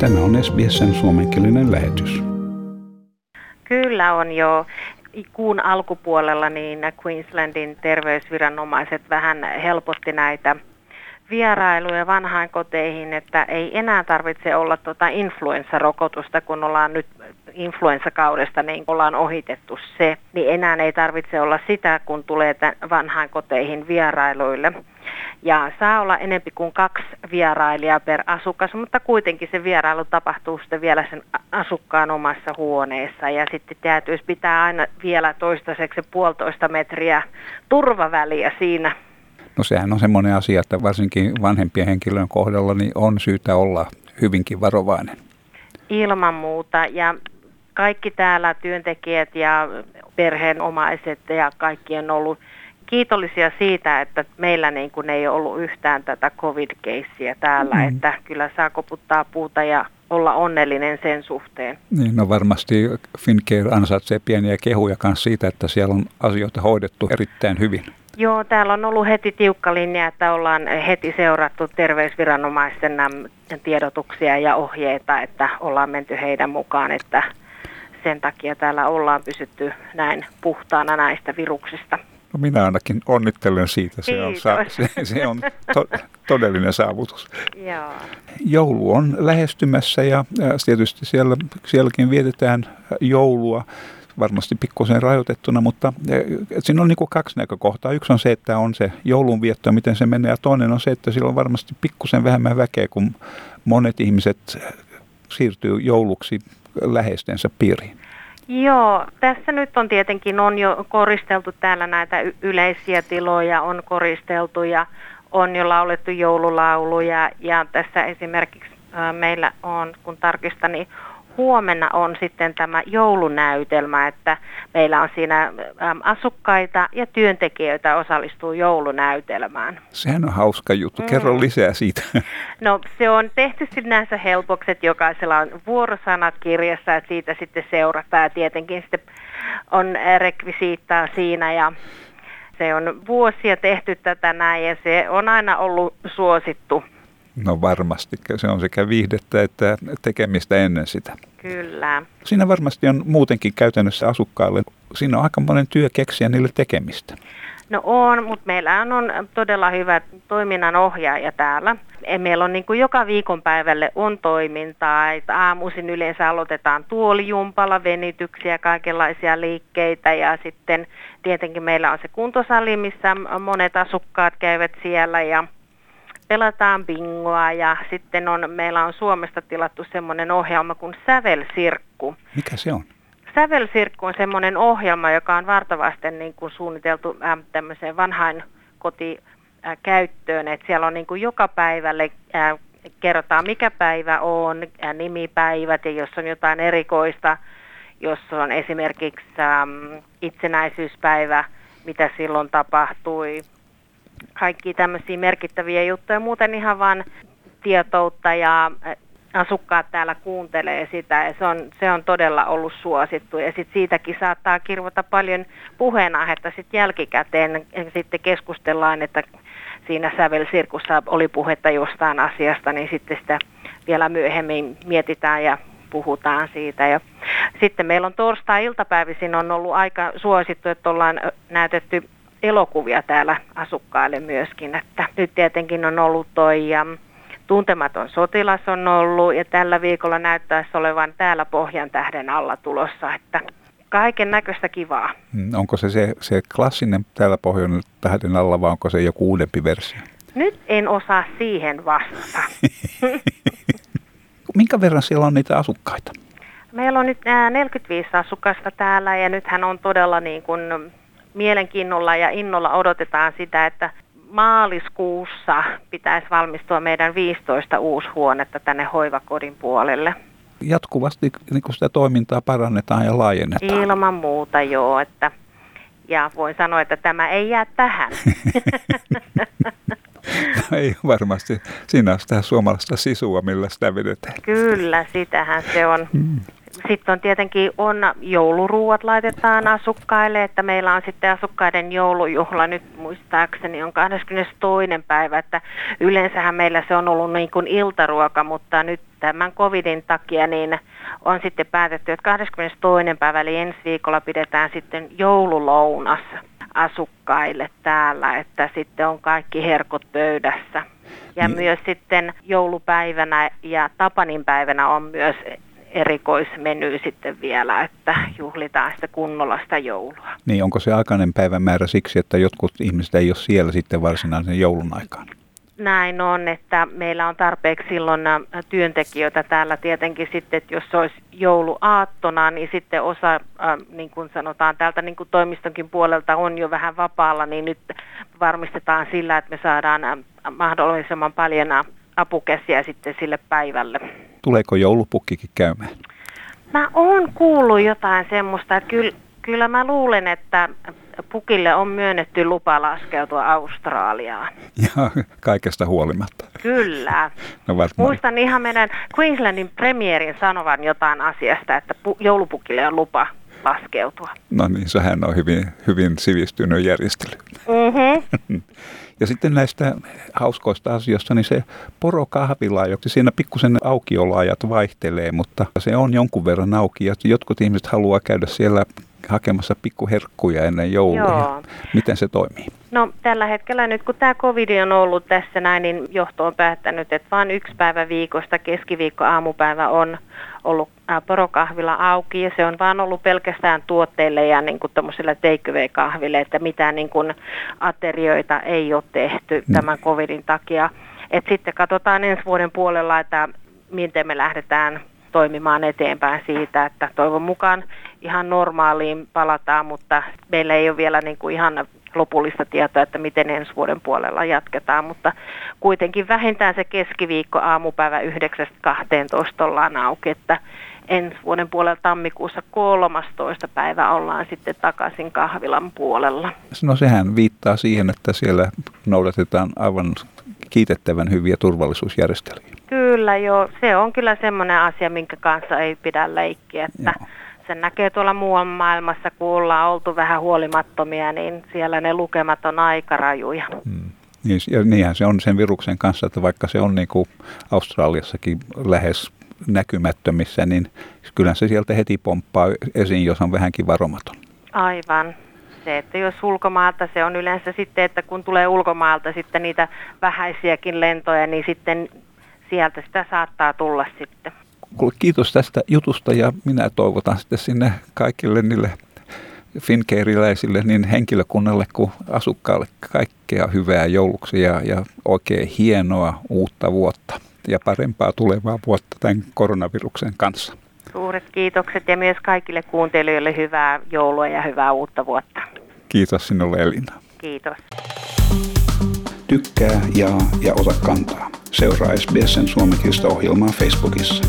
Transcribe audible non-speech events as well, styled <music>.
Tämä on SBSn suomenkielinen lähetys. Kyllä on jo kuun alkupuolella niin Queenslandin terveysviranomaiset vähän helpotti näitä vierailuja vanhainkoteihin, että ei enää tarvitse olla tuota influenssarokotusta, kun ollaan nyt influenssakaudesta, niin ollaan ohitettu se, niin enää ei tarvitse olla sitä, kun tulee vanhainkoteihin vierailuille. Ja saa olla enempi kuin kaksi vierailijaa per asukas, mutta kuitenkin se vierailu tapahtuu sitten vielä sen asukkaan omassa huoneessa. Ja sitten täytyisi pitää aina vielä toistaiseksi puolitoista metriä turvaväliä siinä No sehän on semmoinen asia, että varsinkin vanhempien henkilöiden kohdalla niin on syytä olla hyvinkin varovainen. Ilman muuta ja kaikki täällä työntekijät ja perheenomaiset ja kaikki on ollut kiitollisia siitä, että meillä niin kuin ei ollut yhtään tätä covid-keissiä täällä, mm. että kyllä saa koputtaa puuta ja olla onnellinen sen suhteen. Niin, no varmasti Fincare ansaitsee pieniä kehuja kanssa siitä, että siellä on asioita hoidettu erittäin hyvin. Joo, täällä on ollut heti tiukka linja, että ollaan heti seurattu terveysviranomaisten tiedotuksia ja ohjeita, että ollaan menty heidän mukaan, että sen takia täällä ollaan pysytty näin puhtaana näistä viruksista. No minä ainakin onnittelen siitä. Se on, sa- se, se on to- todellinen saavutus. Joo. Joulu on lähestymässä ja, ja tietysti siellä, sielläkin vietetään joulua varmasti pikkusen rajoitettuna, mutta siinä on niin kuin kaksi näkökohtaa. Yksi on se, että on se joulunvietto, miten se menee, ja toinen on se, että sillä on varmasti pikkusen vähemmän väkeä, kun monet ihmiset siirtyy jouluksi läheistensä piiriin. Joo, tässä nyt on tietenkin on jo koristeltu täällä näitä yleisiä tiloja, on koristeltu ja on jo laulettu joululauluja. Ja tässä esimerkiksi meillä on, kun tarkistan, niin huomenna on sitten tämä joulunäytelmä, että meillä on siinä asukkaita ja työntekijöitä osallistuu joulunäytelmään. Sehän on hauska juttu. Kerro mm. lisää siitä. <laughs> No se on tehty sinänsä helpoksi, että jokaisella on vuorosanat kirjassa, että siitä sitten seurataan ja tietenkin sitten on rekvisiittaa siinä ja se on vuosia tehty tätä näin ja se on aina ollut suosittu No varmasti. Se on sekä viihdettä että tekemistä ennen sitä. Kyllä. Siinä varmasti on muutenkin käytännössä asukkaille, siinä on aika monen työ keksiä niille tekemistä. No on, mutta meillä on todella hyvä toiminnan ohjaaja täällä. Meillä on niin kuin joka viikonpäivälle on toimintaa. Että aamuisin yleensä aloitetaan tuolijumpalla, venytyksiä, kaikenlaisia liikkeitä ja sitten tietenkin meillä on se kuntosali, missä monet asukkaat käyvät siellä ja pelataan bingoa ja sitten on, meillä on Suomesta tilattu semmoinen ohjelma kuin Sävelsirkku. Mikä se on? Sävelsirkku on semmoinen ohjelma, joka on vartavasten niin kuin suunniteltu äh, tämmöiseen vanhain koti äh, käyttöön, että siellä on niin kuin joka päivälle äh, kerrotaan mikä päivä on, äh, nimipäivät ja jos on jotain erikoista, jos on esimerkiksi ähm, itsenäisyyspäivä, mitä silloin tapahtui, kaikki tämmöisiä merkittäviä juttuja. Muuten ihan vaan tietoutta ja asukkaat täällä kuuntelee sitä ja se on, se on todella ollut suosittu. Ja sitten siitäkin saattaa kirvota paljon puheenaihetta sitten jälkikäteen. Sitten keskustellaan, että siinä sävelsirkussa oli puhetta jostain asiasta, niin sitten sitä vielä myöhemmin mietitään ja puhutaan siitä. Ja sitten meillä on torstai-iltapäivisin on ollut aika suosittu, että ollaan näytetty elokuvia täällä asukkaille myöskin. Että nyt tietenkin on ollut toi ja Tuntematon sotilas on ollut ja tällä viikolla näyttäisi olevan täällä Pohjan tähden alla tulossa, että kaiken näköistä kivaa. Mm, onko se, se se klassinen täällä Pohjan tähden alla vai onko se joku uudempi versio? Nyt en osaa siihen vastata. <laughs> Minkä verran siellä on niitä asukkaita? Meillä on nyt 45 asukasta täällä ja nythän on todella niin kuin mielenkiinnolla ja innolla odotetaan sitä, että maaliskuussa pitäisi valmistua meidän 15 uushuonetta tänne hoivakodin puolelle. Jatkuvasti niin kun sitä toimintaa parannetaan ja laajennetaan. Ilman muuta joo, että ja voin sanoa, että tämä ei jää tähän. <laughs> ei varmasti. Siinä on sitä suomalaista sisua, millä sitä vedetään. Kyllä, sitähän se on. Hmm. Sitten on tietenkin on jouluruuat laitetaan asukkaille, että meillä on sitten asukkaiden joulujuhla nyt muistaakseni on 22. päivä, että yleensähän meillä se on ollut niin kuin iltaruoka, mutta nyt tämän covidin takia niin on sitten päätetty, että 22. päivä eli ensi viikolla pidetään sitten joululounas asukkaille täällä, että sitten on kaikki herkot pöydässä. Ja niin. myös sitten joulupäivänä ja Tapanin päivänä on myös erikoismeny sitten vielä, että juhlitaan sitä kunnolla sitä joulua. Niin, onko se aikainen päivämäärä siksi, että jotkut ihmiset ei ole siellä sitten varsinaisen joulun aikaan? näin on, että meillä on tarpeeksi silloin työntekijöitä täällä tietenkin sitten, että jos se olisi jouluaattona, niin sitten osa, äh, niin kuin sanotaan täältä niin kuin toimistonkin puolelta on jo vähän vapaalla, niin nyt varmistetaan sillä, että me saadaan äh, mahdollisimman paljon apukäsiä sitten sille päivälle. Tuleeko joulupukkikin käymään? Mä oon kuullut jotain semmoista, että kyllä, kyllä mä luulen, että pukille on myönnetty lupa laskeutua Australiaan. Ja kaikesta huolimatta. Kyllä. No Muistan ihan meidän Queenslandin premierin sanovan jotain asiasta, että pu- joulupukille on lupa laskeutua. No niin, sehän on hyvin, hyvin sivistynyt järjestely. Mm-hmm. <laughs> Ja sitten näistä hauskoista asioista, niin se porokahvila, joka siinä pikkusen aukioloajat vaihtelee, mutta se on jonkun verran auki. Ja jotkut ihmiset haluaa käydä siellä hakemassa pikkuherkkuja ennen joulua. Joo. Miten se toimii? No tällä hetkellä nyt kun tämä covid on ollut tässä näin, niin johto on päättänyt, että vain yksi päivä viikosta, keskiviikko aamupäivä on ollut porokahvila auki ja se on vaan ollut pelkästään tuotteille ja niin kuin take kahville että mitään niin kuin aterioita ei ole tehty mm. tämän covidin takia. Et sitten katsotaan ensi vuoden puolella, että miten me lähdetään toimimaan eteenpäin siitä, että toivon mukaan ihan normaaliin palataan, mutta meillä ei ole vielä niin kuin ihan lopullista tietoa, että miten ensi vuoden puolella jatketaan, mutta kuitenkin vähintään se keskiviikko aamupäivä 9.12 ollaan auki, että ensi vuoden puolella tammikuussa 13. päivä ollaan sitten takaisin kahvilan puolella. No sehän viittaa siihen, että siellä noudatetaan aivan kiitettävän hyviä turvallisuusjärjestelyjä. Kyllä joo, se on kyllä semmoinen asia, minkä kanssa ei pidä leikkiä, että joo. Sen näkee tuolla muualla maailmassa, kun ollaan oltu vähän huolimattomia, niin siellä ne lukemat on aika rajuja. Hmm. Niin, ja niinhän se on sen viruksen kanssa, että vaikka se on niin kuin Australiassakin lähes näkymättömissä, niin kyllä se sieltä heti pomppaa esiin, jos on vähänkin varomaton. Aivan. Se, että jos ulkomaalta se on yleensä sitten, että kun tulee ulkomaalta sitten niitä vähäisiäkin lentoja, niin sitten sieltä sitä saattaa tulla sitten. Kiitos tästä jutusta ja minä toivotan sitten sinne kaikille niille finkeiriläisille, niin henkilökunnalle kuin asukkaille kaikkea hyvää jouluksi ja, ja oikein hienoa uutta vuotta ja parempaa tulevaa vuotta tämän koronaviruksen kanssa. Suuret kiitokset ja myös kaikille kuuntelijoille hyvää joulua ja hyvää uutta vuotta. Kiitos sinulle Elina. Kiitos. Tykkää, jaa ja ota kantaa. Seuraa SBSn suomenkielistä ohjelmaa Facebookissa.